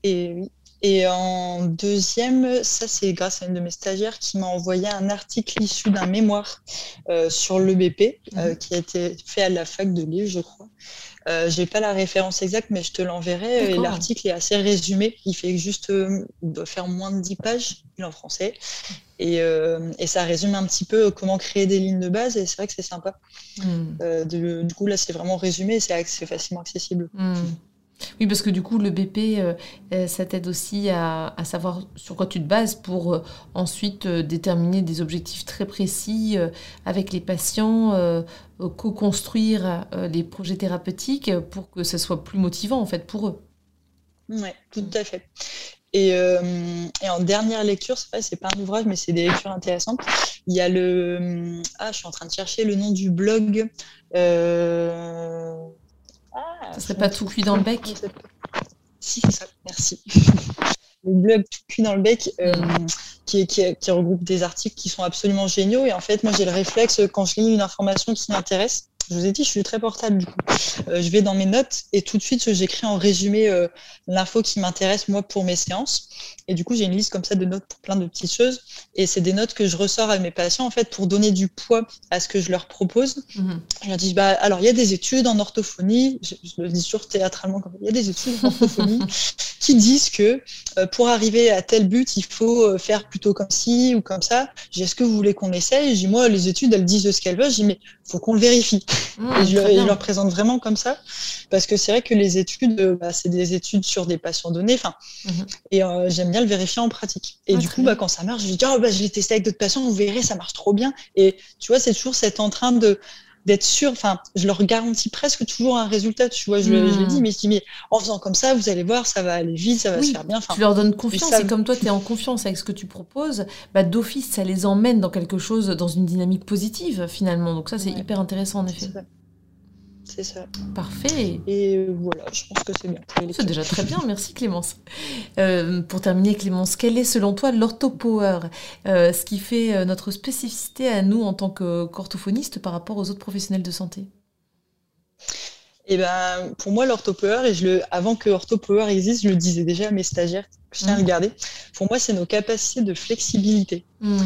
B: Et oui, et en deuxième, ça c'est grâce à une de mes stagiaires qui m'a envoyé un article issu d'un mémoire euh, sur l'EBP euh, mhm. qui a été fait à la fac de Lille, je crois. Euh, J'ai pas la référence exacte, mais je te l'enverrai. L'article est assez résumé. Il fait juste, euh, il doit faire moins de 10 pages, il est en français. Et, et, ça résume un petit peu comment créer des lignes de base. Et c'est vrai que c'est sympa. Hmm. du coup, là, c'est vraiment résumé et c'est facilement accessible.
A: Hmm. Oui, parce que du coup, le BP, euh, euh, ça t'aide aussi à, savoir sur quoi tu te bases pour euh, ensuite déterminer des objectifs très précis avec les patients, co-construire les projets thérapeutiques pour que ce soit plus motivant en fait pour eux.
B: Oui, tout à fait. Et, en dernière lecture, c'est pas, pas un ouvrage, mais c'est des lectures intéressantes. Il y a le. Ah, je suis en train de chercher le nom du blog.
A: Ah, ça serait pas tout cuit dans le bec?
B: Si, c'est ça, merci. le blog Tout cuit dans le bec, euh, qui, regroupe des articles qui sont absolument géniaux. Et en fait, moi, j'ai le réflexe, quand je lis une information qui m'intéresse, je vous ai dit, je suis très portable du coup. Euh, je vais dans mes notes et tout de suite, j'écris en résumé euh, l'info qui m'intéresse moi pour mes séances. Et du coup, j'ai une liste comme ça de notes pour plein de petites choses. Et c'est des notes que je ressors à mes patients en fait pour donner du poids à ce que je leur propose. Mhm. Je leur dis, bah, alors il y a des études en orthophonie, je, le dis toujours théâtralement, il y a des études en orthophonie qui disent que euh, pour arriver à tel but, il faut faire plutôt comme ci ou comme ça. Est-ce que vous voulez qu'on essaye? Je dis, moi, les études, elles disent ce qu'elles veulent. Je dis, mais faut qu'on le vérifie. Mmh, et je, leur présente vraiment comme ça, parce que c'est vrai que les études, euh, bah, c'est des études sur des patients donnés, enfin, mmh. et euh, j'aime bien le vérifier en pratique. Et du coup, bah, quand ça marche, je dis, oh, bah, je l'ai testé avec d'autres patients, vous verrez, ça marche trop bien. Et tu vois, c'est toujours cette en train de d'être sûr, enfin, je leur garantis presque toujours un résultat, tu vois, je, le dis, hmm. mais je dis, mais en faisant comme ça, vous allez voir, ça va aller vite, ça va se faire bien.
A: tu leur donnes confiance, et comme toi, tu es en confiance avec ce que tu proposes, bah, d'office, ça les emmène dans quelque chose, dans une dynamique positive, finalement. Donc ça, c'est hyper intéressant, en effet.
B: C'est ça.
A: Parfait.
B: Et voilà, je pense que c'est bien.
A: C'est déjà très bien, merci Clémence. Euh, pour terminer, Clémence, quel est selon toi l'orthopower euh, Ce qui fait euh, notre spécificité à nous en tant qu'orthophoniste par rapport aux autres professionnels de santé?
B: Eh ben, pour moi, l'orthopower, et je le, avant que orthopower existe, je le disais déjà à mes stagiaires, je tiens à le mmh. Pour moi, c'est nos capacités de flexibilité. Mmh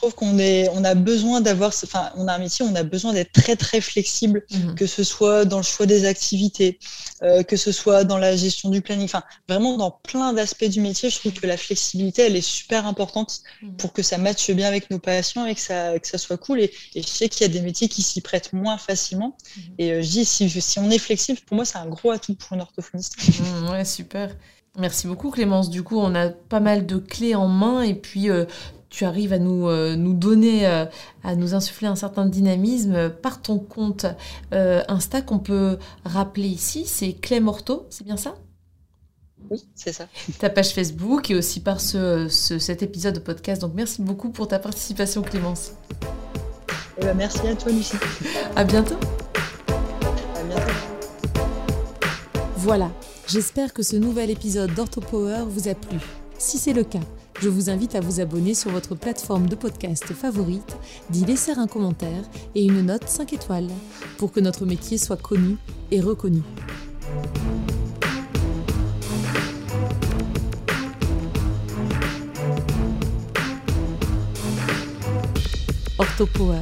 B: trouve qu'on est, on a besoin d'avoir, enfin, on a un métier, on a besoin d'être très très flexible, mhm. que ce soit dans le choix des activités, euh, que ce soit dans la gestion du planning, enfin, vraiment dans plein d'aspects du métier. Je trouve que la flexibilité, elle est super importante mhm. pour que ça matche bien avec nos patients et que ça, que ça soit cool. Et, je sais qu'il y a des métiers qui s'y prêtent moins facilement. Mhm. Et euh, je dis, si, si on est flexible, pour moi, c'est un gros atout pour une orthophoniste.
A: ouais, super. Merci beaucoup Clémence. Du coup, on a pas mal de clés en main et puis euh, tu arrives à nous, euh, nous donner, euh, à nous insuffler un certain dynamisme par ton compte euh, Insta qu'on peut rappeler ici, c'est Clem Orto, c'est bien ça?
B: Oui, c'est ça.
A: Ta page Facebook et aussi par ce, cet épisode de podcast. Donc merci beaucoup pour ta participation Clémence.
B: Eh ben, merci à toi Lucie.
A: À bientôt.
B: À bientôt.
A: Voilà, j'espère que ce nouvel épisode d'OrthoPower vous a plu. Si c'est le cas, je vous invite à vous abonner sur votre plateforme de podcast favorite, d'y laisser un commentaire et une note 5 étoiles pour que notre métier soit connu et reconnu. Orthopower